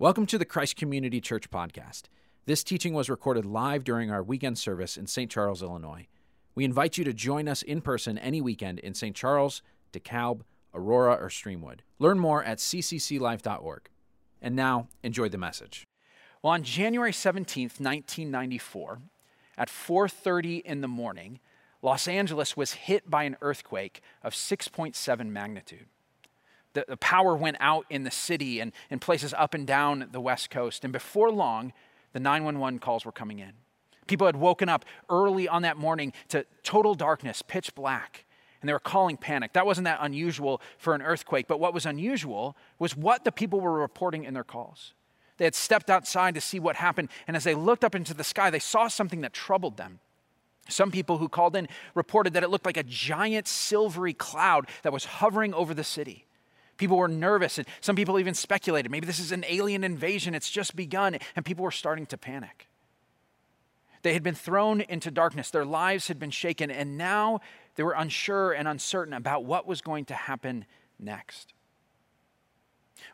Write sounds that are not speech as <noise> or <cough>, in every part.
Welcome to the Christ Community Church podcast. This teaching was recorded live during our weekend service in St. Charles, Illinois. We invite you to join us in person any weekend in St. Charles, DeKalb, Aurora, or Streamwood. Learn more at ccclife.org. And now, enjoy the message. Well, on January 17th, 1994, at 4:30 in the morning, Los Angeles was hit by an earthquake of 6.7 magnitude the, the power went out in the city and in places up and down the West Coast. And before long, the 911 calls were coming in. People had woken up early on that morning to total darkness, pitch black, and they were calling panic. That wasn't that unusual for an earthquake, but what was unusual was what the people were reporting in their calls. They had stepped outside to see what happened, and as they looked up into the sky, they saw something that troubled them. Some people who called in reported that it looked like a giant silvery cloud that was hovering over the city. People were nervous, and some people even speculated maybe this is an alien invasion, it's just begun, and people were starting to panic. They had been thrown into darkness, their lives had been shaken, and now they were unsure and uncertain about what was going to happen next.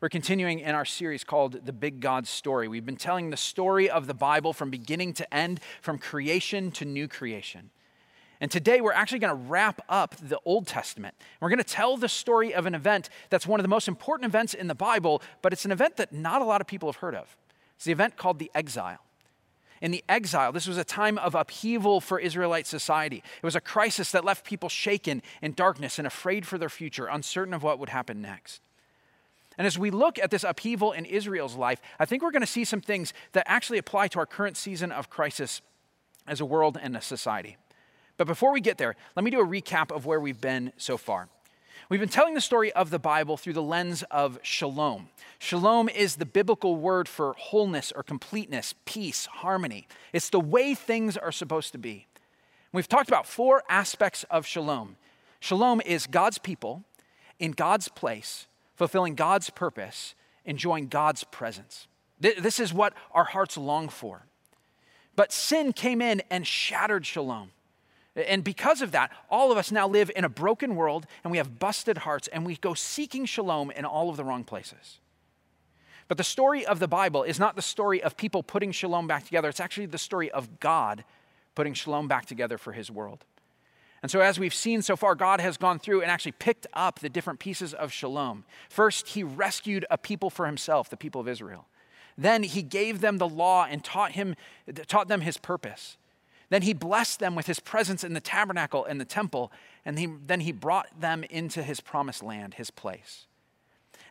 We're continuing in our series called The Big God Story. We've been telling the story of the Bible from beginning to end, from creation to new creation. And today we're actually going to wrap up the Old Testament. We're going to tell the story of an event that's one of the most important events in the Bible, but it's an event that not a lot of people have heard of. It's the event called the exile. In the exile, this was a time of upheaval for Israelite society. It was a crisis that left people shaken in darkness and afraid for their future, uncertain of what would happen next. And as we look at this upheaval in Israel's life, I think we're going to see some things that actually apply to our current season of crisis as a world and a society. But before we get there, let me do a recap of where we've been so far. We've been telling the story of the Bible through the lens of shalom. Shalom is the biblical word for wholeness or completeness, peace, harmony. It's the way things are supposed to be. We've talked about four aspects of shalom. Shalom is God's people in God's place, fulfilling God's purpose, enjoying God's presence. This is what our hearts long for. But sin came in and shattered shalom. And because of that, all of us now live in a broken world and we have busted hearts and we go seeking shalom in all of the wrong places. But the story of the Bible is not the story of people putting shalom back together, it's actually the story of God putting shalom back together for his world. And so, as we've seen so far, God has gone through and actually picked up the different pieces of shalom. First, he rescued a people for himself, the people of Israel. Then he gave them the law and taught, him, taught them his purpose. Then he blessed them with his presence in the tabernacle and the temple, and he, then he brought them into his promised land, his place.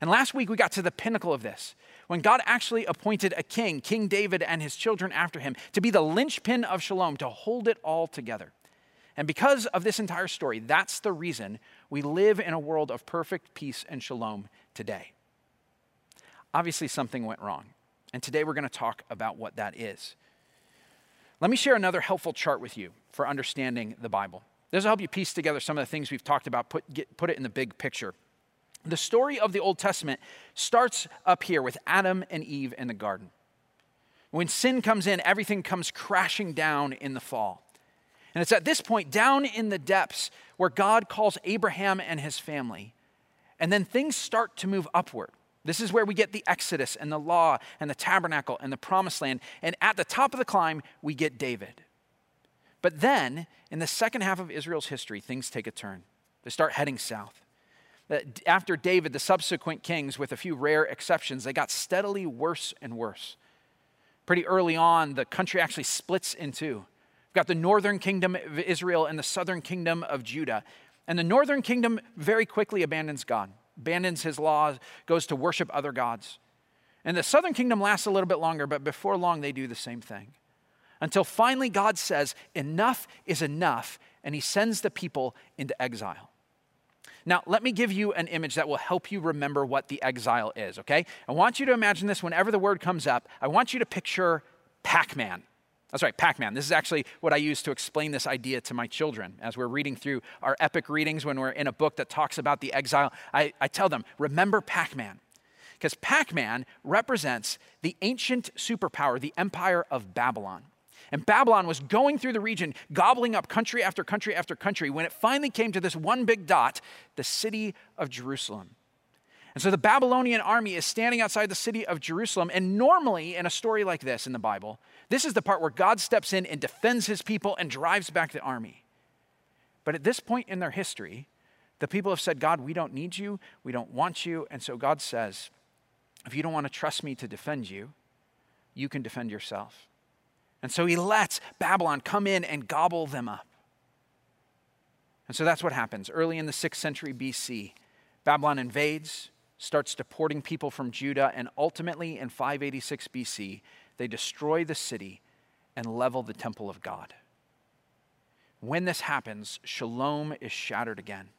And last week we got to the pinnacle of this when God actually appointed a king, King David and his children after him, to be the linchpin of shalom, to hold it all together. And because of this entire story, that's the reason we live in a world of perfect peace and shalom today. Obviously, something went wrong. And today we're going to talk about what that is. Let me share another helpful chart with you for understanding the Bible. This will help you piece together some of the things we've talked about, put, get, put it in the big picture. The story of the Old Testament starts up here with Adam and Eve in the garden. When sin comes in, everything comes crashing down in the fall. And it's at this point, down in the depths, where God calls Abraham and his family. And then things start to move upward. This is where we get the Exodus and the law and the tabernacle and the promised land. And at the top of the climb, we get David. But then, in the second half of Israel's history, things take a turn. They start heading south. Uh, after David, the subsequent kings, with a few rare exceptions, they got steadily worse and worse. Pretty early on, the country actually splits in two. We've got the northern kingdom of Israel and the southern kingdom of Judah. And the northern kingdom very quickly abandons God abandons his laws, goes to worship other gods. And the southern kingdom lasts a little bit longer, but before long they do the same thing. Until finally God says, enough is enough, and he sends the people into exile. Now, let me give you an image that will help you remember what the exile is, okay? I want you to imagine this whenever the word comes up. I want you to picture Pac Man. That's right, Pac Man. This is actually what I use to explain this idea to my children. As we're reading through our epic readings, when we're in a book that talks about the exile, I, I tell them, remember Pac Man. Because Pac Man represents the ancient superpower, the empire of Babylon. And Babylon was going through the region, gobbling up country after country after country, when it finally came to this one big dot, the city of Jerusalem. And so the Babylonian army is standing outside the city of Jerusalem. And normally, in a story like this in the Bible, this is the part where God steps in and defends his people and drives back the army. But at this point in their history, the people have said, God, we don't need you. We don't want you. And so God says, if you don't want to trust me to defend you, you can defend yourself. And so he lets Babylon come in and gobble them up. And so that's what happens. Early in the 6th century BC, Babylon invades, starts deporting people from Judah, and ultimately in 586 BC, they destroy the city and level the temple of God. When this happens, shalom is shattered again.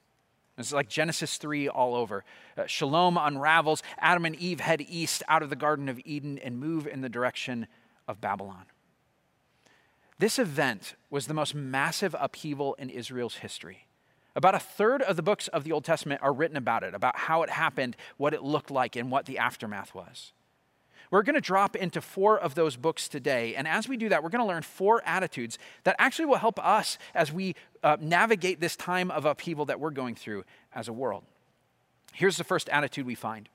It's like Genesis 3 all over. Uh, shalom unravels. Adam and Eve head east out of the Garden of Eden and move in the direction of Babylon. This event was the most massive upheaval in Israel's history. About a third of the books of the Old Testament are written about it, about how it happened, what it looked like, and what the aftermath was. We're going to drop into four of those books today. And as we do that, we're going to learn four attitudes that actually will help us as we uh, navigate this time of upheaval that we're going through as a world. Here's the first attitude we find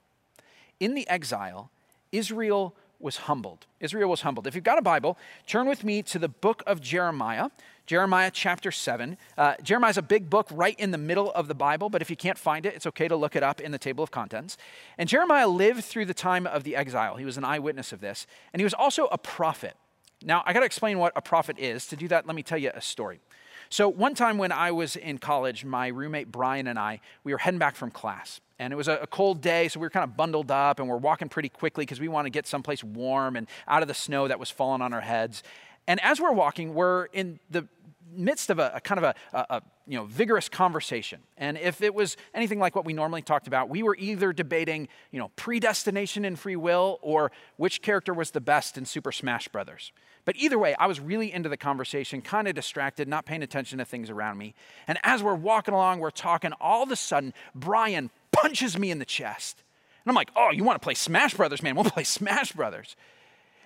In the exile, Israel was humbled. Israel was humbled. If you've got a Bible, turn with me to the book of Jeremiah, Jeremiah chapter 7. Uh, Jeremiah is a big book right in the middle of the Bible, but if you can't find it, it's okay to look it up in the table of contents. And Jeremiah lived through the time of the exile. He was an eyewitness of this, and he was also a prophet. Now, I got to explain what a prophet is. To do that, let me tell you a story. So, one time when I was in college, my roommate Brian and I, we were heading back from class and it was a, cold day, so we were kind of bundled up and we're walking pretty quickly because we want to get someplace warm and out of the snow that was falling on our heads. And as we're walking, we're in the midst of a, a kind of a, a, you know vigorous conversation. And if it was anything like what we normally talked about, we were either debating you know predestination and free will or which character was the best in Super Smash Brothers. But either way, I was really into the conversation, kind of distracted, not paying attention to things around me. And as we're walking along, we're talking, all of a sudden, Brian punches me in the chest. And I'm like, oh, you want to play Smash Brothers, man? We'll <laughs> play Smash Brothers.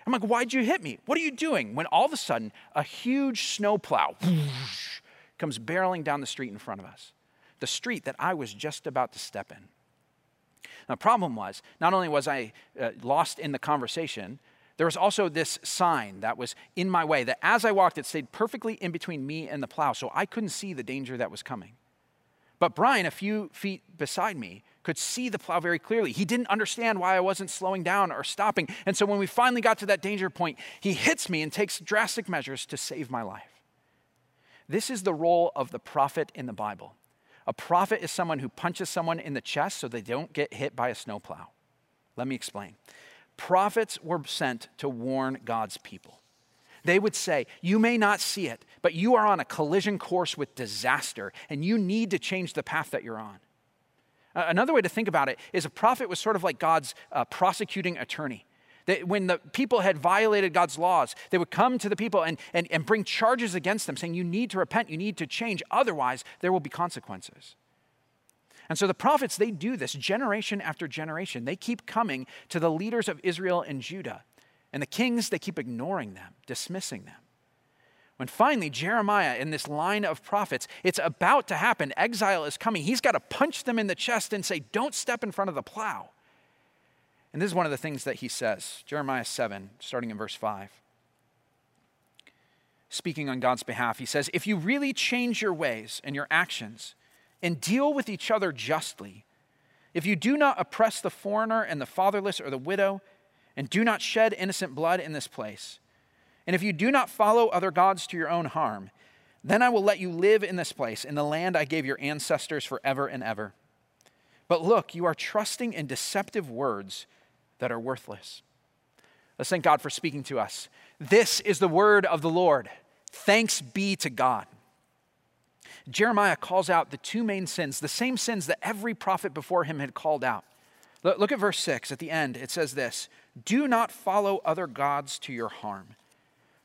I'm like, why'd you hit me? What are you doing? When all of a sudden, a huge snowplow whoosh, <laughs> comes barreling down the street in front of us, the street that I was just about to step in. Now, the problem was, not only was I uh, lost in the conversation, there was also this sign that was in my way that as I walked, it stayed perfectly in between me and the plow, so I couldn't see the danger that was coming. But Brian, a few feet beside me, could see the plow very clearly. He didn't understand why I wasn't slowing down or stopping. And so when we finally got to that danger point, he hits me and takes drastic measures to save my life. This is the role of the prophet in the Bible. A prophet is someone who punches someone in the chest so they don't get hit by a snowplow. Let me explain. Prophets were sent to warn God's people. They would say, You may not see it, but you are on a collision course with disaster, and you need to change the path that you're on. Another way to think about it is a prophet was sort of like God's uh, prosecuting attorney. That when the people had violated God's laws, they would come to the people and, and, and bring charges against them, saying, You need to repent, you need to change, otherwise, there will be consequences. And so the prophets, they do this generation after generation. They keep coming to the leaders of Israel and Judah and the kings, they keep ignoring them, dismissing them. When finally Jeremiah, in this line of prophets, it's about to happen, exile is coming. He's got to punch them in the chest and say, Don't step in front of the plow. And this is one of the things that he says Jeremiah 7, starting in verse 5. Speaking on God's behalf, he says, If you really change your ways and your actions and deal with each other justly, if you do not oppress the foreigner and the fatherless or the widow, and do not shed innocent blood in this place. And if you do not follow other gods to your own harm, then I will let you live in this place, in the land I gave your ancestors forever and ever. But look, you are trusting in deceptive words that are worthless. Let's thank God for speaking to us. This is the word of the Lord. Thanks be to God. Jeremiah calls out the two main sins, the same sins that every prophet before him had called out. Look at verse 6 at the end. It says this Do not follow other gods to your harm.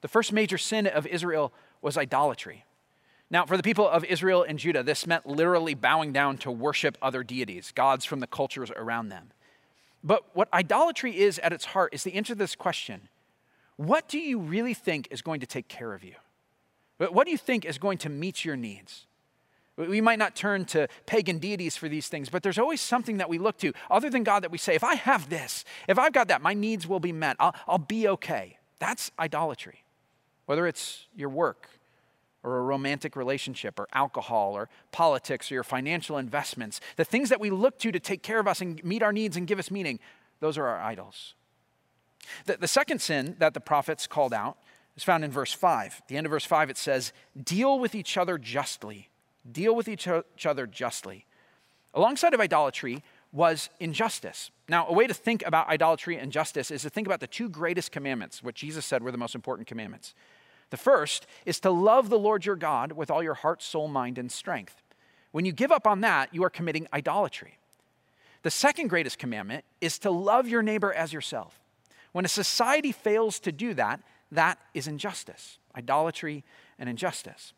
The first major sin of Israel was idolatry. Now, for the people of Israel and Judah, this meant literally bowing down to worship other deities, gods from the cultures around them. But what idolatry is at its heart is the answer to this question What do you really think is going to take care of you? What do you think is going to meet your needs? We might not turn to pagan deities for these things, but there's always something that we look to other than God that we say, if I have this, if I've got that, my needs will be met. I'll, I'll be okay. That's idolatry. Whether it's your work or a romantic relationship or alcohol or politics or your financial investments, the things that we look to to take care of us and meet our needs and give us meaning, those are our idols. The, the second sin that the prophets called out is found in verse 5. At the end of verse 5, it says, Deal with each other justly deal with each other justly. Alongside of idolatry was injustice. Now, a way to think about idolatry and justice is to think about the two greatest commandments, what Jesus said were the most important commandments. The first is to love the Lord your God with all your heart, soul, mind, and strength. When you give up on that, you are committing idolatry. The second greatest commandment is to love your neighbor as yourself. When a society fails to do that, that is injustice, idolatry and injustice.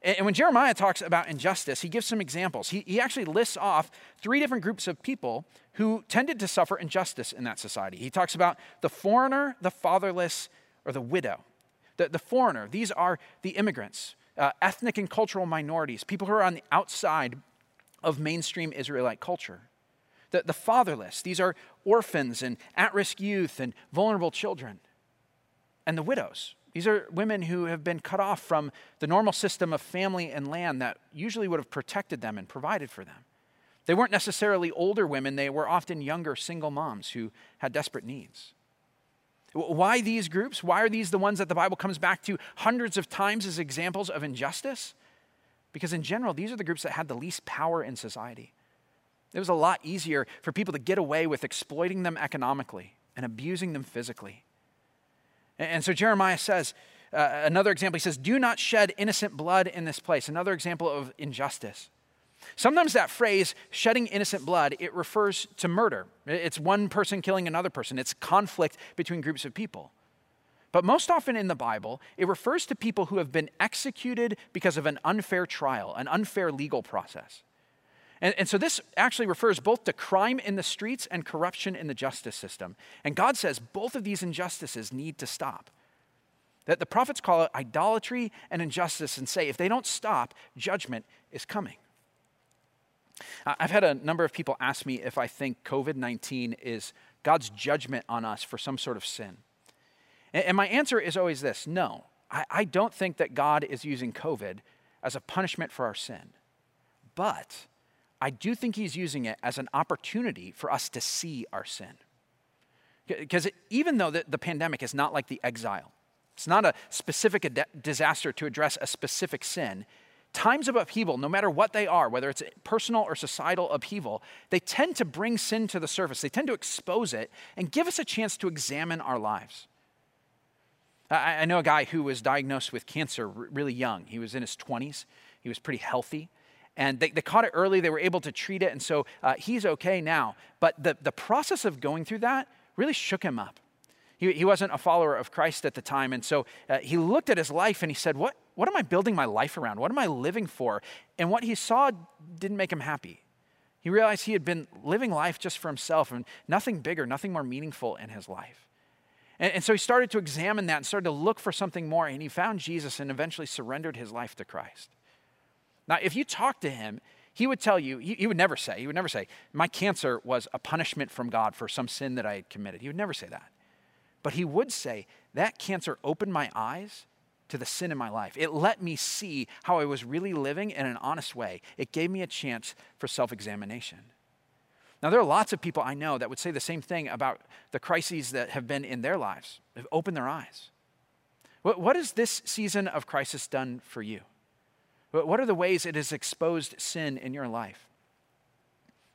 And when Jeremiah talks about injustice, he gives some examples. He, he actually lists off three different groups of people who tended to suffer injustice in that society. He talks about the foreigner, the fatherless, or the widow. The, the foreigner, these are the immigrants, uh, ethnic and cultural minorities, people who are on the outside of mainstream Israelite culture. The, the fatherless, these are orphans and at risk youth and vulnerable children. And the widows, these are women who have been cut off from the normal system of family and land that usually would have protected them and provided for them. They weren't necessarily older women, they were often younger single moms who had desperate needs. Why these groups? Why are these the ones that the Bible comes back to hundreds of times as examples of injustice? Because in general, these are the groups that had the least power in society. It was a lot easier for people to get away with exploiting them economically and abusing them physically. And so Jeremiah says, uh, another example, he says, Do not shed innocent blood in this place. Another example of injustice. Sometimes that phrase, shedding innocent blood, it refers to murder. It's one person killing another person, it's conflict between groups of people. But most often in the Bible, it refers to people who have been executed because of an unfair trial, an unfair legal process. And, and, so this actually refers both to crime in the streets and corruption in the justice system. And God says both of these injustices need to stop. That the prophets call it idolatry and injustice and say if they don't stop, judgment is coming. I've had a number of people ask me if I think COVID 19 is God's judgment on us for some sort of sin. And my answer is always this no, I don't think that God is using COVID as a punishment for our sin. But I do think he's using it as an opportunity for us to see our sin. Because even though the, pandemic is not like the exile, it's not a specific disaster to address a specific sin, times of upheaval, no matter what they are, whether it's personal or societal upheaval, they tend to bring sin to the surface. They tend to expose it and give us a chance to examine our lives. I, I know a guy who was diagnosed with cancer really young. He was in his 20s, he was pretty healthy and they, they caught it early. They were able to treat it, and so uh, he's okay now. But the, the process of going through that really shook him up. He, he wasn't a follower of Christ at the time, and so uh, he looked at his life and he said, what, what am I building my life around? What am I living for? And what he saw didn't make him happy. He realized he had been living life just for himself and nothing bigger, nothing more meaningful in his life. And, and so he started to examine that and started to look for something more, and he found Jesus and eventually surrendered his life to Christ. Now, if you talk to him, he would tell you, he, he, would never say, he would never say, my cancer was a punishment from God for some sin that I had committed. He would never say that. But he would say, that cancer opened my eyes to the sin in my life. It let me see how I was really living in an honest way. It gave me a chance for self examination. Now, there are lots of people I know that would say the same thing about the crises that have been in their lives. They've opened their eyes. What, what has this season of crisis done for you? What are the ways it has exposed sin in your life?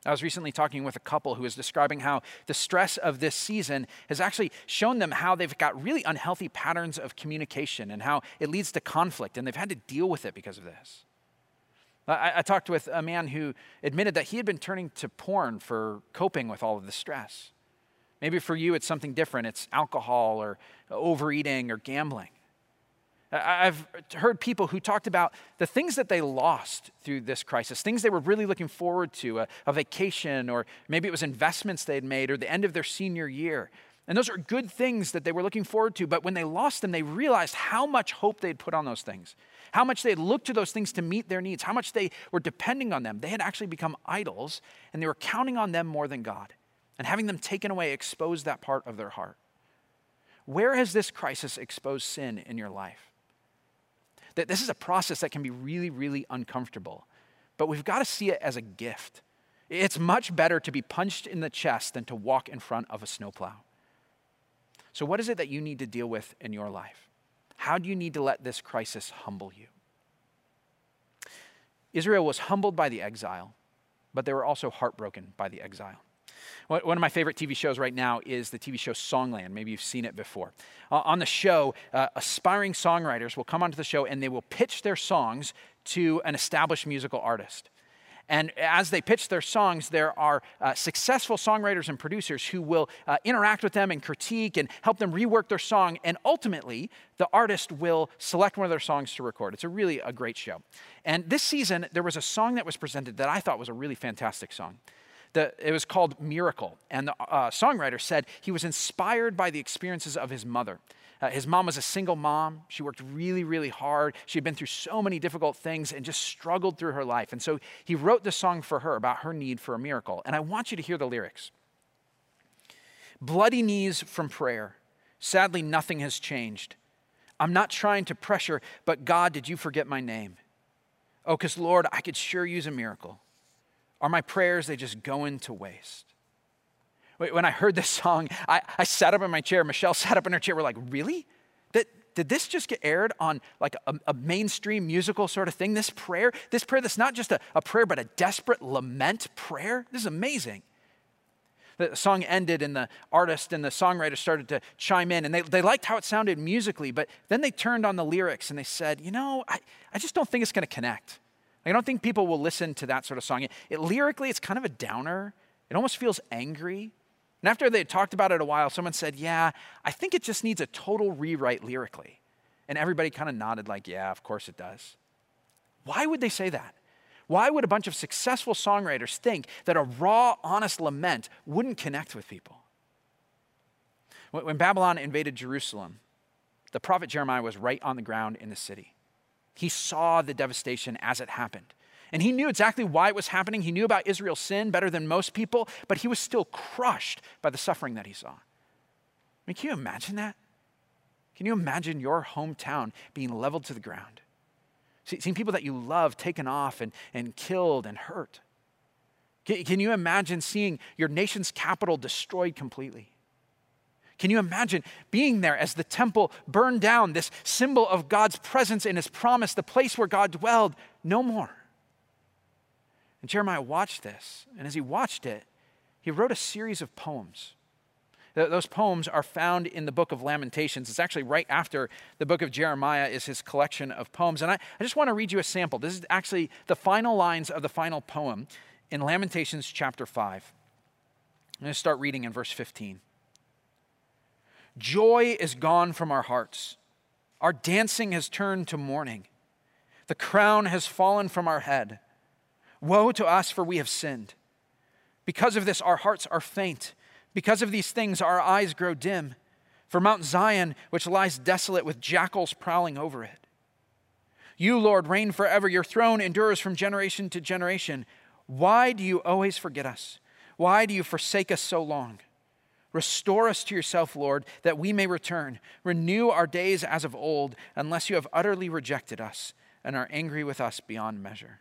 I was recently talking with a couple who was describing how the stress of this season has actually shown them how they've got really unhealthy patterns of communication and how it leads to conflict, and they've had to deal with it because of this. I, I talked with a man who admitted that he had been turning to porn for coping with all of the stress. Maybe for you, it's something different it's alcohol or overeating or gambling. I've heard people who talked about the things that they lost through this crisis, things they were really looking forward to, a, a, vacation, or maybe it was investments they had made, or the end of their senior year. And those are good things that they were looking forward to, but when they lost them, they realized how much hope they'd put on those things, how much they had looked to those things to meet their needs, how much they were depending on them. They had actually become idols, and they were counting on them more than God. And having them taken away exposed that part of their heart. Where has this crisis exposed sin in your life? That this is a process that can be really, really uncomfortable, but we've got to see it as a gift. It's much better to be punched in the chest than to walk in front of a snowplow. So, what is it that you need to deal with in your life? How do you need to let this crisis humble you? Israel was humbled by the exile, but they were also heartbroken by the exile. One of my favorite TV shows right now is the TV show Songland. Maybe you've seen it before. Uh, on the show, uh, aspiring songwriters will come onto the show and they will pitch their songs to an established musical artist. And as they pitch their songs, there are uh, successful songwriters and producers who will uh, interact with them and critique and help them rework their song. And ultimately, the artist will select one of their songs to record. It's a really a great show. And this season, there was a song that was presented that I thought was a really fantastic song. The, it was called Miracle. And the uh, songwriter said he was inspired by the experiences of his mother. Uh, his mom was a single mom. She worked really, really hard. She had been through so many difficult things and just struggled through her life. And so he wrote this song for her about her need for a miracle. And I want you to hear the lyrics Bloody knees from prayer. Sadly, nothing has changed. I'm not trying to pressure, but God, did you forget my name? Oh, because Lord, I could sure use a miracle. Are my prayers, they just go into waste? When I heard this song, I, I sat up in my chair. Michelle <laughs> sat up in her chair. We're like, really? That, did this just get aired on like a, a, mainstream musical sort of thing? This prayer, this prayer that's not just a, a prayer, but a desperate lament prayer? This is amazing. The song ended, and the artist and the songwriter started to chime in, and they, they liked how it sounded musically, but then they turned on the lyrics and they said, You know, I, I just don't think it's going to connect. I don't think people will listen to that sort of song. It, it, lyrically, it's kind of a downer. It almost feels angry. And after they talked about it a while, someone said, Yeah, I think it just needs a total rewrite lyrically. And everybody kind of nodded, like, Yeah, of course it does. Why would they say that? Why would a bunch of successful songwriters think that a raw, honest lament wouldn't connect with people? When Babylon invaded Jerusalem, the prophet Jeremiah was right on the ground in the city. He saw the devastation as it happened. And he knew exactly why it was happening. He knew about Israel's sin better than most people, but he was still crushed by the suffering that he saw. I mean, can you imagine that? Can you imagine your hometown being leveled to the ground? Seeing people that you love taken off and, and killed and hurt? Can, can you imagine seeing your nation's capital destroyed completely? Can you imagine being there as the temple burned down, this symbol of God's presence and his promise, the place where God dwelled? No more. And Jeremiah watched this, and as he watched it, he wrote a series of poems. Those poems are found in the book of Lamentations. It's actually right after the book of Jeremiah is his collection of poems. And I, I just want to read you a sample. This is actually the final lines of the final poem in Lamentations chapter 5. I'm going to start reading in verse 15. Joy is gone from our hearts. Our dancing has turned to mourning. The crown has fallen from our head. Woe to us, for we have sinned. Because of this, our hearts are faint. Because of these things, our eyes grow dim. For Mount Zion, which lies desolate with jackals prowling over it. You, Lord, reign forever. Your throne endures from generation to generation. Why do you always forget us? Why do you forsake us so long? Restore us to yourself, Lord, that we may return. Renew our days as of old, unless you have utterly rejected us and are angry with us beyond measure.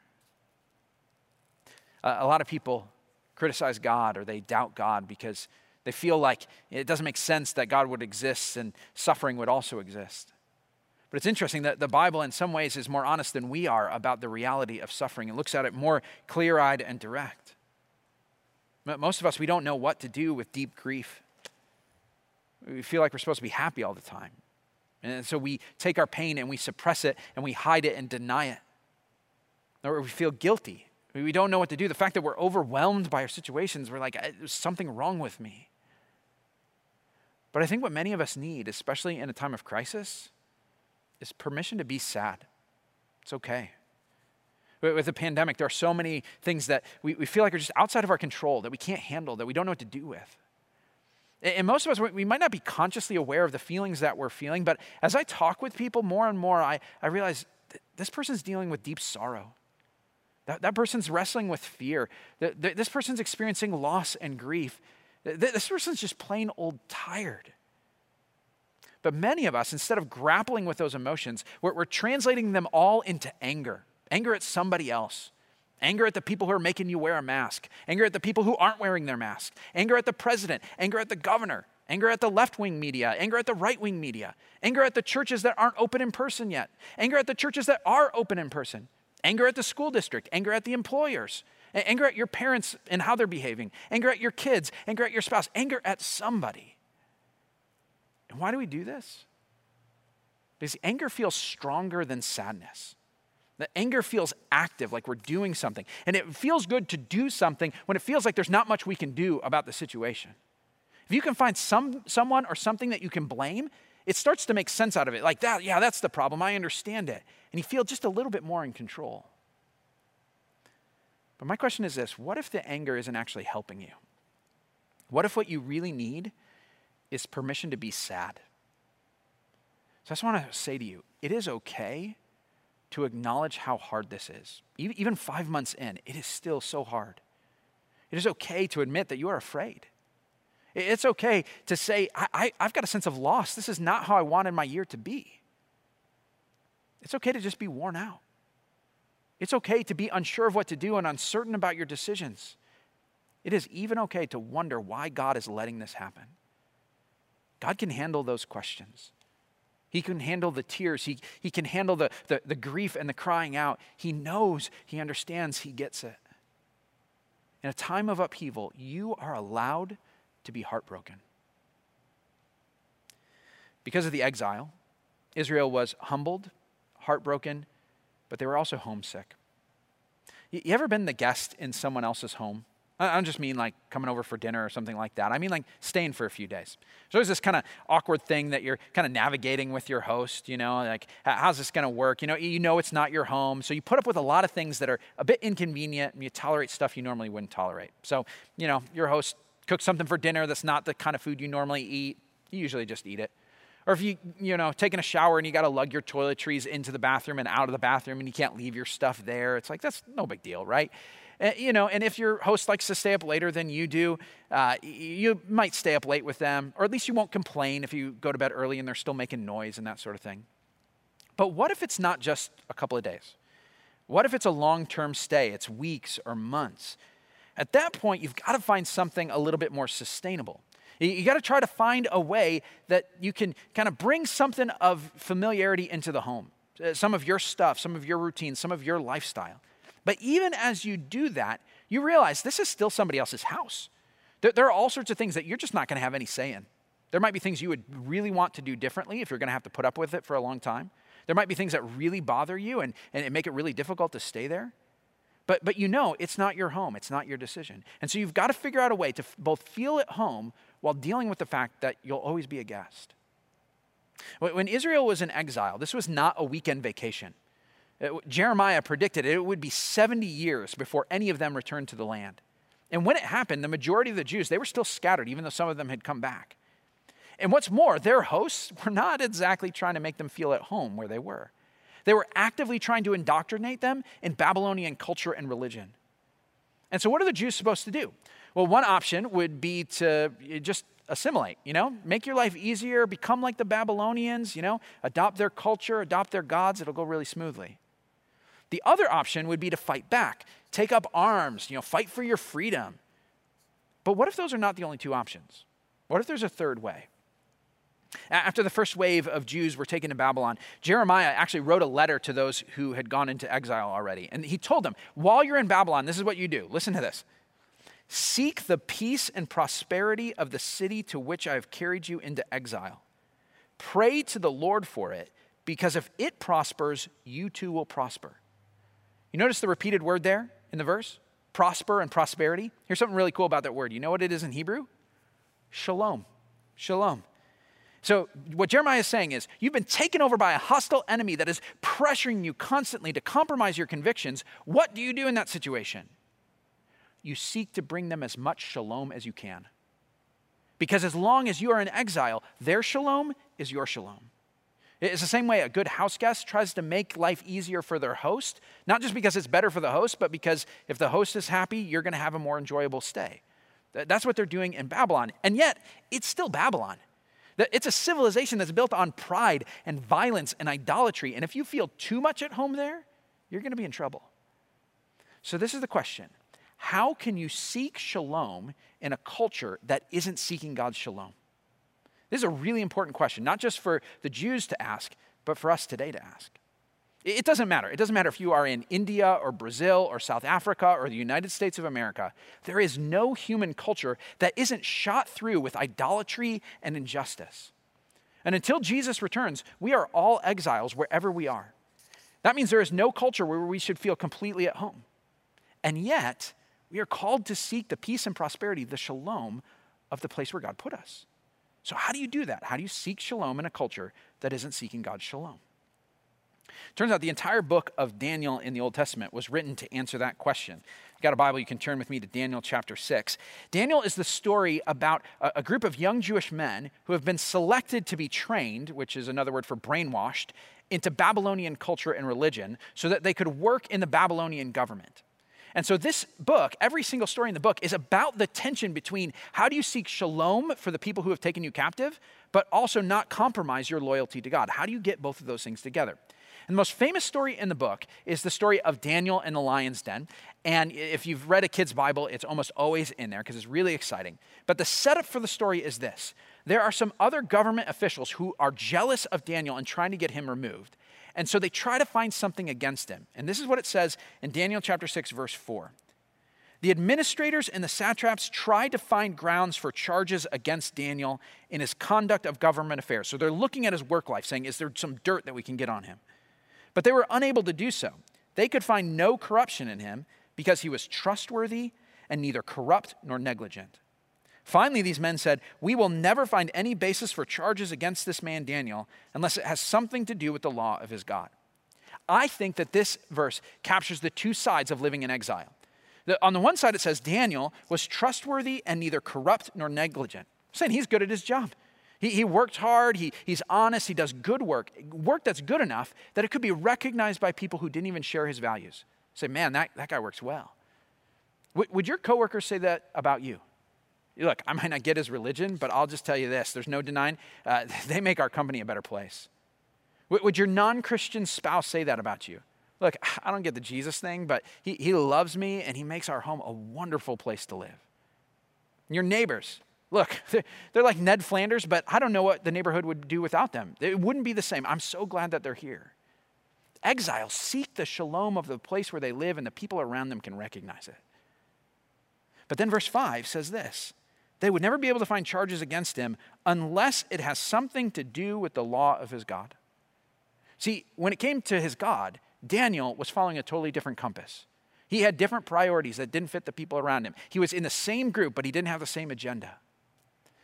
Uh, a lot of people criticize God or they doubt God because they feel like it doesn't make sense that God would exist and suffering would also exist. But it's interesting that the Bible, in some ways, is more honest than we are about the reality of suffering. It looks at it more clear eyed and direct. Most of us, we don't know what to do with deep grief. We feel like we're supposed to be happy all the time. And so we take our pain and we suppress it and we hide it and deny it. Or we feel guilty we don't know what to do. The fact that we're overwhelmed by our situations, we're like, there's something wrong with me. But I think what many of us need, especially in a time of crisis, is permission to be sad. It's okay. With the pandemic, there are so many things that we, we feel like are just outside of our control, that we can't handle, that we don't know what to do with. And most of us, we might not be consciously aware of the feelings that we're feeling, but as I talk with people more and more, I, I realize this person's dealing with deep sorrow. That, that person's wrestling with fear. The, this person's experiencing loss and grief. This person's just plain old tired. But many of us, instead of grappling with those emotions, we're, we're translating them all into anger anger at somebody else, anger at the people who are making you wear a mask, anger at the people who aren't wearing their mask, anger at the president, anger at the governor, anger at the left wing media, anger at the right wing media, anger at the churches that aren't open in person yet, anger at the churches that are open in person, anger at the school district, anger at the employers, anger at your parents and how they're behaving, anger at your kids, anger at your spouse, anger at somebody. And why do we do this? Because anger feels stronger than sadness. The anger feels active, like we're doing something. And it feels good to do something when it feels like there's not much we can do about the situation. If you can find some, someone or something that you can blame, it starts to make sense out of it. Like that, yeah, that's the problem. I understand it. And you feel just a little bit more in control. But my question is this what if the anger isn't actually helping you? What if what you really need is permission to be sad. So I just want to say to you it is okay to acknowledge how hard this is. Even five months in, it is still so hard. It is okay to admit that you are afraid. It's okay to say, I, have got a sense of loss. This is not how I wanted my year to be. It's okay to just be worn out. It's okay to be unsure of what to do and uncertain about your decisions. It is even okay to wonder why God is letting this happen. God can handle those questions. He can handle the tears. He, he can handle the, the, the grief and the crying out. He knows, he understands, he gets it. In a time of upheaval, you are allowed to be heartbroken. Because of the exile, Israel was humbled, heartbroken, but they were also homesick. You ever been the guest in someone else's home? I don't just mean like coming over for dinner or something like that. I mean like staying for a few days. There's this kind of awkward thing that you're kind of navigating with your host, you know, like how's this going to work? You know, you know it's not your home. So you put up with a lot of things that are a bit inconvenient and you tolerate stuff you normally wouldn't tolerate. So, you know, your host cooks something for dinner that's not the kind of food you normally eat. You usually just eat it. Or if you, you know, taking a shower and you got to lug your toiletries into the bathroom and out of the bathroom and you can't leave your stuff there, it's like, that's no big deal, right? Uh, you know, and if your host likes to stay up later than you do, uh, you might stay up late with them, or at least you won't complain if you go to bed early and they're still making noise and that sort of thing. But what if it's not just a couple of days? What if it's a long term stay? It's weeks or months. At that point, you've got to find something a little bit more sustainable. You got to try to find a way that you can kind of bring something of familiarity into the home. Uh, some of your stuff, some of your routines, some of your lifestyle. But even as you do that, you realize this is still somebody else's house. There, there are all sorts of things that you're just not going to have any say in. There might be things you would really want to do differently if you're going to have to put up with it for a long time. There might be things that really bother you and, and make it really difficult to stay there. But, but you know it's not your home, it's not your decision. And so you've got to figure out a way to f- both feel at home while dealing with the fact that you'll always be a guest. When Israel was in exile, this was not a weekend vacation. Uh, Jeremiah predicted it would be 70 years before any of them returned to the land. And when it happened, the majority of the Jews, they were still scattered, even though some of them had come back. And what's more, their hosts <laughs> were not exactly trying to make them feel at home where they were. They were actively trying to indoctrinate them in Babylonian culture and religion. And so, what are the Jews supposed to do? Well, one option would be to just assimilate, you know, make your life easier, become like the Babylonians, you know, adopt their culture, adopt their gods, it'll go really smoothly. The other option would be to fight back, take up arms, you know, fight for your freedom. But what if those are not the only two options? What if there's a third way? After the first wave of Jews were taken to Babylon, Jeremiah actually wrote a letter to those who had gone into exile already. And he told them, while you're in Babylon, this is what you do. Listen to this. Seek the peace and prosperity of the city to which I have carried you into exile. Pray to the Lord for it, because if it prospers, you too will prosper. You notice the repeated word there in the verse? Prosper and prosperity. Here's something really cool about that word. You know what it is in Hebrew? Shalom. Shalom. So, what Jeremiah is saying is, you've been taken over by a hostile enemy that is pressuring you constantly to compromise your convictions. What do you do in that situation? You seek to bring them as much shalom as you can. Because as long as you are in exile, their shalom is your shalom. It's the same way a good house guest tries to make life easier for their host, not just because it's better for the host, but because if the host is happy, you're going to have a more enjoyable stay. That's what they're doing in Babylon. And yet, it's still Babylon. It's a civilization that's built on pride and violence and idolatry. And if you feel too much at home there, you're going to be in trouble. So, this is the question How can you seek shalom in a culture that isn't seeking God's shalom? This is a really important question, not just for the Jews to ask, but for us today to ask. It doesn't matter. It doesn't matter if you are in India or Brazil or South Africa or the United States of America. There is no human culture that isn't shot through with idolatry and injustice. And until Jesus returns, we are all exiles wherever we are. That means there is no culture where we should feel completely at home. And yet, we are called to seek the peace and prosperity, the shalom of the place where God put us. So, how do you do that? How do you seek shalom in a culture that isn't seeking God's shalom? Turns out the entire book of Daniel in the Old Testament was written to answer that question. You've got a Bible, you can turn with me to Daniel chapter 6. Daniel is the story about a, a group of young Jewish men who have been selected to be trained, which is another word for brainwashed, into Babylonian culture and religion so that they could work in the Babylonian government. And so, this book, every single story in the book, is about the tension between how do you seek shalom for the people who have taken you captive, but also not compromise your loyalty to God? How do you get both of those things together? And the most famous story in the book is the story of Daniel and the lion's den. And if you've read a kid's Bible, it's almost always in there because it's really exciting. But the setup for the story is this there are some other government officials who are jealous of Daniel and trying to get him removed. And so they try to find something against him. And this is what it says in Daniel chapter 6, verse 4. The administrators and the satraps tried to find grounds for charges against Daniel in his conduct of government affairs. So they're looking at his work life, saying, Is there some dirt that we can get on him? But they were unable to do so. They could find no corruption in him because he was trustworthy and neither corrupt nor negligent. Finally, these men said, We will never find any basis for charges against this man Daniel unless it has something to do with the law of his God. I think that this verse captures the two sides of living in exile. The, on the one side, it says Daniel was trustworthy and neither corrupt nor negligent, saying he's good at his job. He, he worked hard, he, he's honest, he does good work, work that's good enough that it could be recognized by people who didn't even share his values. Say, man, that, that guy works well. W- would your coworkers say that about you? Look, I might not get his religion, but I'll just tell you this there's no denying, uh, <laughs> they make our company a better place. Would your non Christian spouse say that about you? Look, I don't get the Jesus thing, but he, he loves me and he makes our home a wonderful place to live. Your neighbors, look, <laughs> they're, they're like Ned Flanders, but I don't know what the neighborhood would do without them. It wouldn't be the same. I'm so glad that they're here. Exiles seek the shalom of the place where they live, and the people around them can recognize it. But then verse 5 says this they would never be able to find charges against him unless it has something to do with the law of his God. See, when it came to his God, Daniel was following a totally different compass. He had different priorities that didn't fit the people around him. He was in the same group, but he didn't have the same agenda.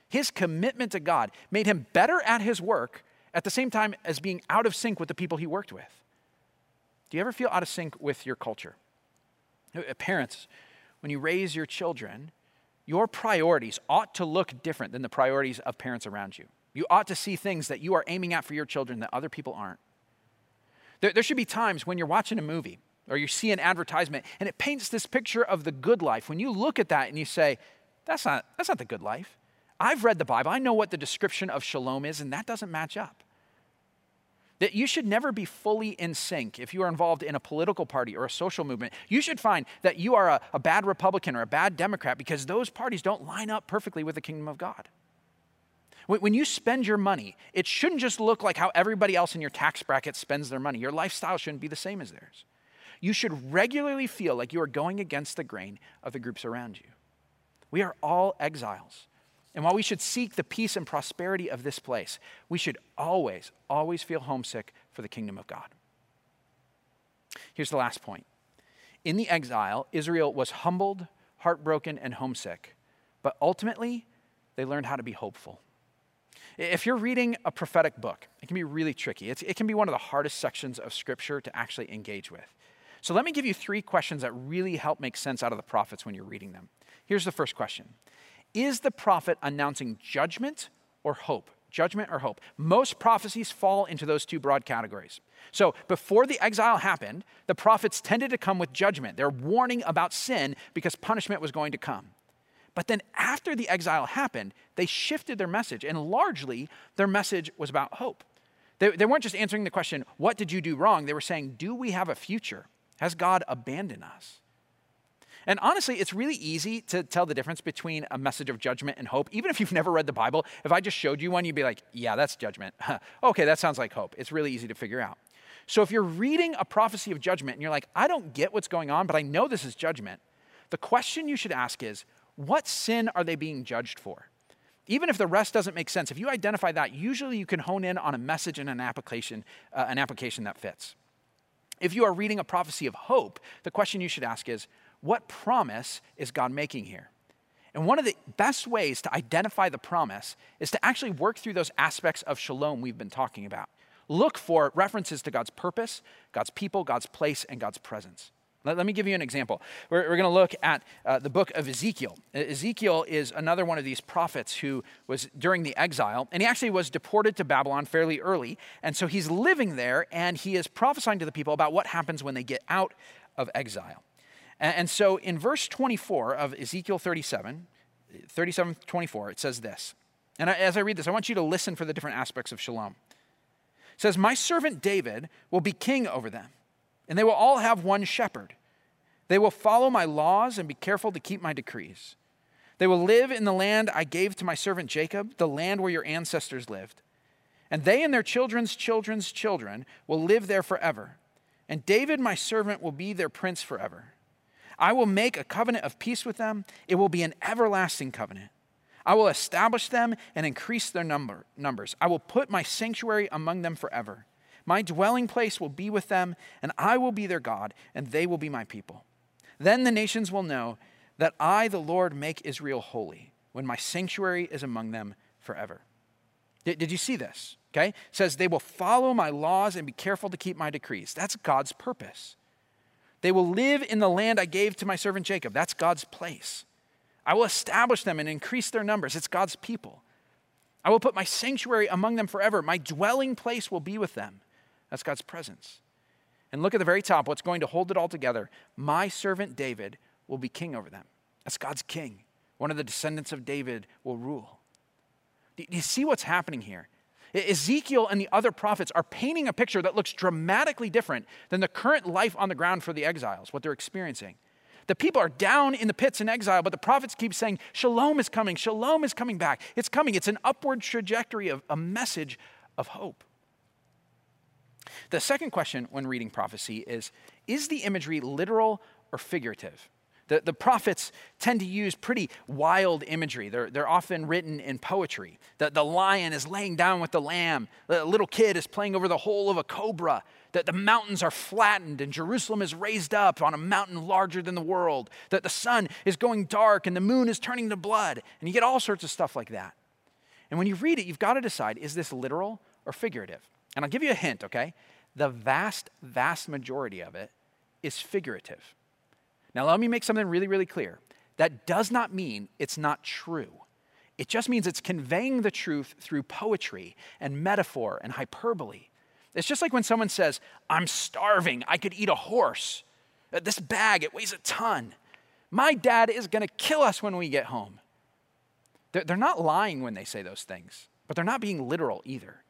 His commitment to God made him better at his work at the same time as being out of sync with the people he worked with. Do you ever feel out of sync with your culture? Parents, when you raise your children, your priorities ought to look different than the priorities of parents around you. You ought to see things that you are aiming at for your children that other people aren't. There, there, should be times when you're watching a movie or you see an advertisement and it paints this picture of the good life. When you look at that and you say, that's not, that's not the good life. I've read the Bible, I know what the description of shalom is, and that doesn't match up. That you should never be fully in sync if you are involved in a political party or a social movement. You should find that you are a, a bad Republican or a bad Democrat because those parties don't line up perfectly with the kingdom of God. When, when you spend your money, it shouldn't just look like how everybody else in your tax bracket spends their money. Your lifestyle shouldn't be the same as theirs. You should regularly feel like you are going against the grain of the groups around you. We are all exiles. And while we should seek the peace and prosperity of this place, we should always, always feel homesick for the kingdom of God. Here's the last point. In the exile, Israel was humbled, heartbroken, and homesick, but ultimately, they learned how to be hopeful. If you're reading a prophetic book, it can be really tricky. It's, it can be one of the hardest sections of Scripture to actually engage with. So let me give you three questions that really help make sense out of the prophets when you're reading them. Here's the first question is the prophet announcing judgment or hope judgment or hope. Most prophecies fall into those two broad categories. So before the exile happened, the prophets tended to come with judgment. They're warning about sin because punishment was going to come. But then after the exile happened, they shifted their message, and largely their message was about hope. They, they weren't just answering the question, What did you do wrong? They were saying, Do we have a future? Has God abandoned us? And honestly, it's really easy to tell the difference between a message of judgment and hope. Even if you've never read the Bible, if I just showed you one, you'd be like, yeah, that's judgment. <laughs> okay, that sounds like hope. It's really easy to figure out. So if you're reading a prophecy of judgment and you're like, I don't get what's going on, but I know this is judgment, the question you should ask is, what sin are they being judged for? Even if the rest doesn't make sense, if you identify that, usually you can hone in on a message and an application, uh, an application that fits. If you are reading a prophecy of hope, the question you should ask is, what promise is God making here? And one of the best ways to identify the promise is to actually work through those aspects of shalom we've been talking about. Look for references to God's purpose, God's people, God's place, and God's presence. Let, let me give you an example. We're, we're going to look at uh, the book of Ezekiel. Ezekiel is another one of these prophets who was during the exile, and he actually was deported to Babylon fairly early. And so he's living there, and he is prophesying to the people about what happens when they get out of exile. And so in verse 24 of Ezekiel 37, 37 24, it says this. And as I read this, I want you to listen for the different aspects of shalom. It says, My servant David will be king over them, and they will all have one shepherd. They will follow my laws and be careful to keep my decrees. They will live in the land I gave to my servant Jacob, the land where your ancestors lived. And they and their children's children's children will live there forever. And David, my servant, will be their prince forever. I will make a covenant of peace with them. It will be an everlasting covenant. I will establish them and increase their number, numbers. I will put my sanctuary among them forever. My dwelling place will be with them, and I will be their God, and they will be my people. Then the nations will know that I, the Lord, make Israel holy, when my sanctuary is among them forever. Did, did you see this? Okay? It says, They will follow my laws and be careful to keep my decrees. That's God's purpose. They will live in the land I gave to my servant Jacob. That's God's place. I will establish them and increase their numbers. It's God's people. I will put my sanctuary among them forever. My dwelling place will be with them. That's God's presence. And look at the very top, what's going to hold it all together. My servant David will be king over them. That's God's king. One of the descendants of David will rule. Do you see what's happening here? Ezekiel and the other prophets are painting a picture that looks dramatically different than the current life on the ground for the exiles, what they're experiencing. The people are down in the pits in exile, but the prophets keep saying, Shalom is coming, Shalom is coming back. It's coming. It's an upward trajectory of a message of hope. The second question when reading prophecy is Is the imagery literal or figurative? The, the prophets tend to use pretty wild imagery. They're, they're often written in poetry. The, the lion is laying down with the lamb, the little kid is playing over the hole of a cobra, that the mountains are flattened and Jerusalem is raised up on a mountain larger than the world, that the sun is going dark and the moon is turning to blood. And you get all sorts of stuff like that. And when you read it, you've got to decide is this literal or figurative? And I'll give you a hint, okay? The vast, vast majority of it is figurative. Now, let me make something really, really clear. That does not mean it's not true. It just means it's conveying the truth through poetry and metaphor and hyperbole. It's just like when someone says, I'm starving, I could eat a horse. Uh, this bag, it weighs a ton. My dad is going to kill us when we get home. They're not lying when they say those things, but they're not being literal either.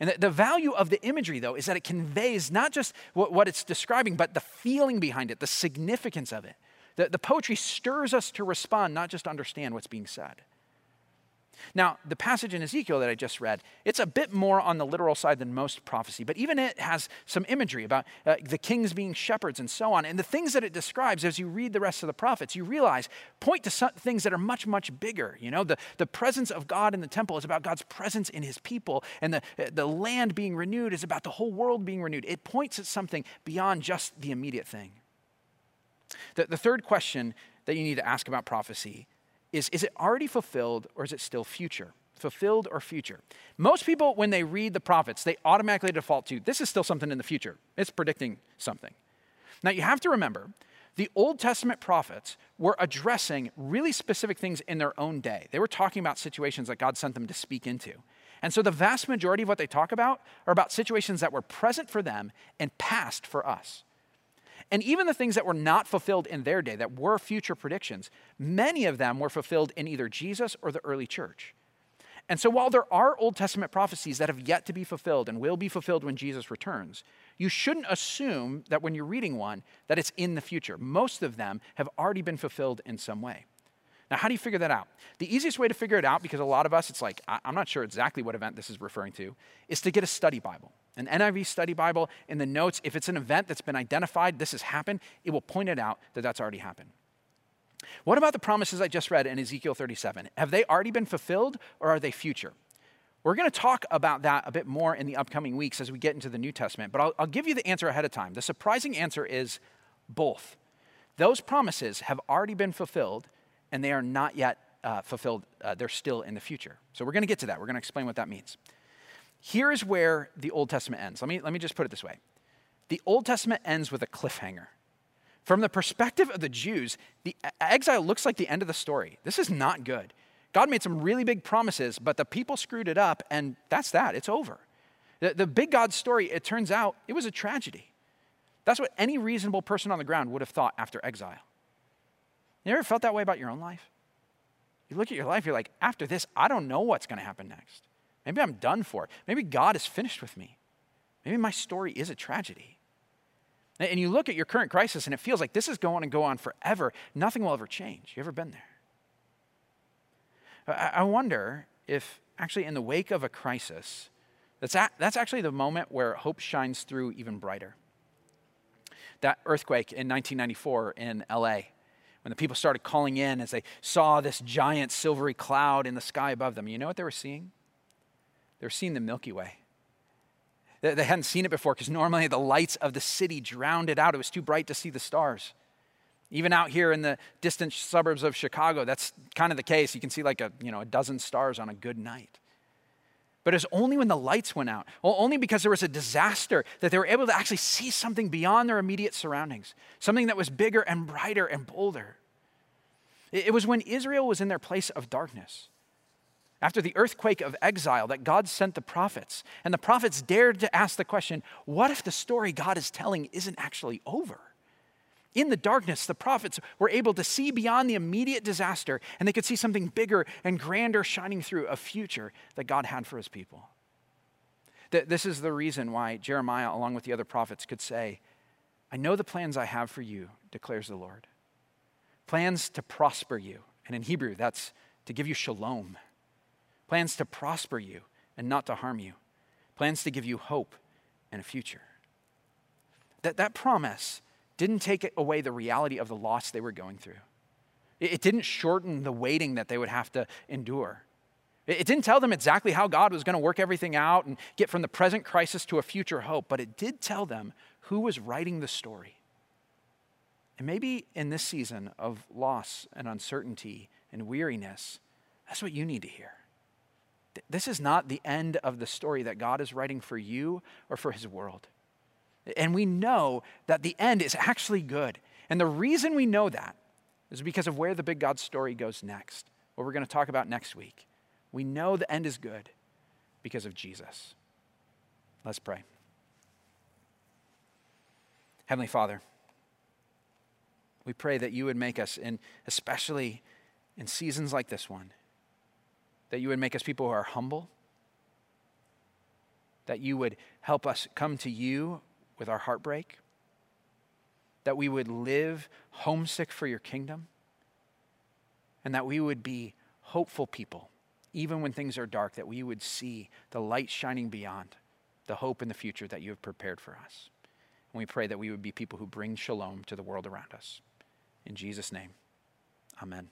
And the, value of the imagery, though, is that it conveys not just what, it's describing, but the feeling behind it, the significance of it. The poetry stirs us to respond, not just understand what's being said. Now, the passage in Ezekiel that I just read, it's a bit more on the literal side than most prophecy, but even it has some imagery about uh, the kings being shepherds and so on. And the things that it describes as you read the rest of the prophets, you realize point to some things that are much, much bigger. You know, the, the presence of God in the temple is about God's presence in his people, and the, uh, the land being renewed is about the whole world being renewed. It points at something beyond just the immediate thing. The, the third question that you need to ask about prophecy is is it already fulfilled or is it still future? Fulfilled or future? Most people, when they read the prophets, they automatically default to this is still something in the future. It's predicting something. Now, you have to remember the Old Testament prophets were addressing really specific things in their own day. They were talking about situations that God sent them to speak into. And so the vast majority of what they talk about are about situations that were present for them and past for us. And even the things that were not fulfilled in their day, that were future predictions, many of them were fulfilled in either Jesus or the early church. And so while there are Old Testament prophecies that have yet to be fulfilled and will be fulfilled when Jesus returns, you shouldn't assume that when you're reading one that it's in the future. Most of them have already been fulfilled in some way. Now, how do you figure that out? The easiest way to figure it out, because a lot of us, it's like, I'm not sure exactly what event this is referring to, is to get a study Bible. An NIV study Bible in the notes, if it's an event that's been identified, this has happened, it will point it out that that's already happened. What about the promises I just read in Ezekiel 37? Have they already been fulfilled or are they future? We're going to talk about that a bit more in the upcoming weeks as we get into the New Testament, but I'll, I'll give you the answer ahead of time. The surprising answer is both. Those promises have already been fulfilled, and they are not yet uh, fulfilled. Uh, they're still in the future. So we're going to get to that. We're going to explain what that means. Here is where the Old Testament ends. Let me, let me just put it this way the Old Testament ends with a cliffhanger. From the perspective of the Jews, the exile looks like the end of the story. This is not good. God made some really big promises, but the people screwed it up, and that's that. It's over. The, the big God story, it turns out, it was a tragedy. That's what any reasonable person on the ground would have thought after exile. You ever felt that way about your own life? You look at your life, you're like, after this, I don't know what's going to happen next. Maybe I'm done for. Maybe God is finished with me. Maybe my story is a tragedy. And you look at your current crisis and it feels like this is going to go on forever. Nothing will ever change. You ever been there? I wonder if actually in the wake of a crisis, that's, a, that's actually the moment where hope shines through even brighter. That earthquake in 1994 in LA, when the people started calling in as they saw this giant silvery cloud in the sky above them, you know what they were seeing? They were seeing the Milky Way. They hadn't seen it before because normally the lights of the city drowned it out. It was too bright to see the stars. Even out here in the distant suburbs of Chicago, that's kind of the case. You can see like a, you know, a dozen stars on a good night. But it's only when the lights went out, only because there was a disaster, that they were able to actually see something beyond their immediate surroundings, something that was bigger and brighter and bolder. It was when Israel was in their place of darkness after the earthquake of exile that God sent the prophets. And the prophets dared to ask the question what if the story God is telling isn't actually over? In the darkness, the prophets were able to see beyond the immediate disaster and they could see something bigger and grander shining through a future that God had for his people. This is the reason why Jeremiah, along with the other prophets, could say, I know the plans I have for you, declares the Lord. Plans to prosper you. And in Hebrew, that's to give you shalom plans to prosper you and not to harm you, plans to give you hope and a future. That, that promise didn't take away the reality of the loss they were going through. It, it didn't shorten the waiting that they would have to endure. It, it didn't tell them exactly how God was going to work everything out and get from the present crisis to a future hope, but it did tell them who was writing the story. And maybe in this season of loss and uncertainty and weariness, that's what you need to hear. This is not the end of the story that God is writing for you or for his world. And we know that the end is actually good. And the reason we know that is because of where the big God story goes next, what we're going to talk about next week. We know the end is good because of Jesus. Let's pray. Heavenly Father, we pray that you would make us, and especially in seasons like this one, that you would make us people who are humble, that you would help us come to you with our heartbreak, that we would live homesick for your kingdom, and that we would be hopeful people, even when things are dark, that we would see the light shining beyond, the hope in the future that you have prepared for us. And we pray that we would be people who bring shalom to the world around us. In Jesus' name, amen.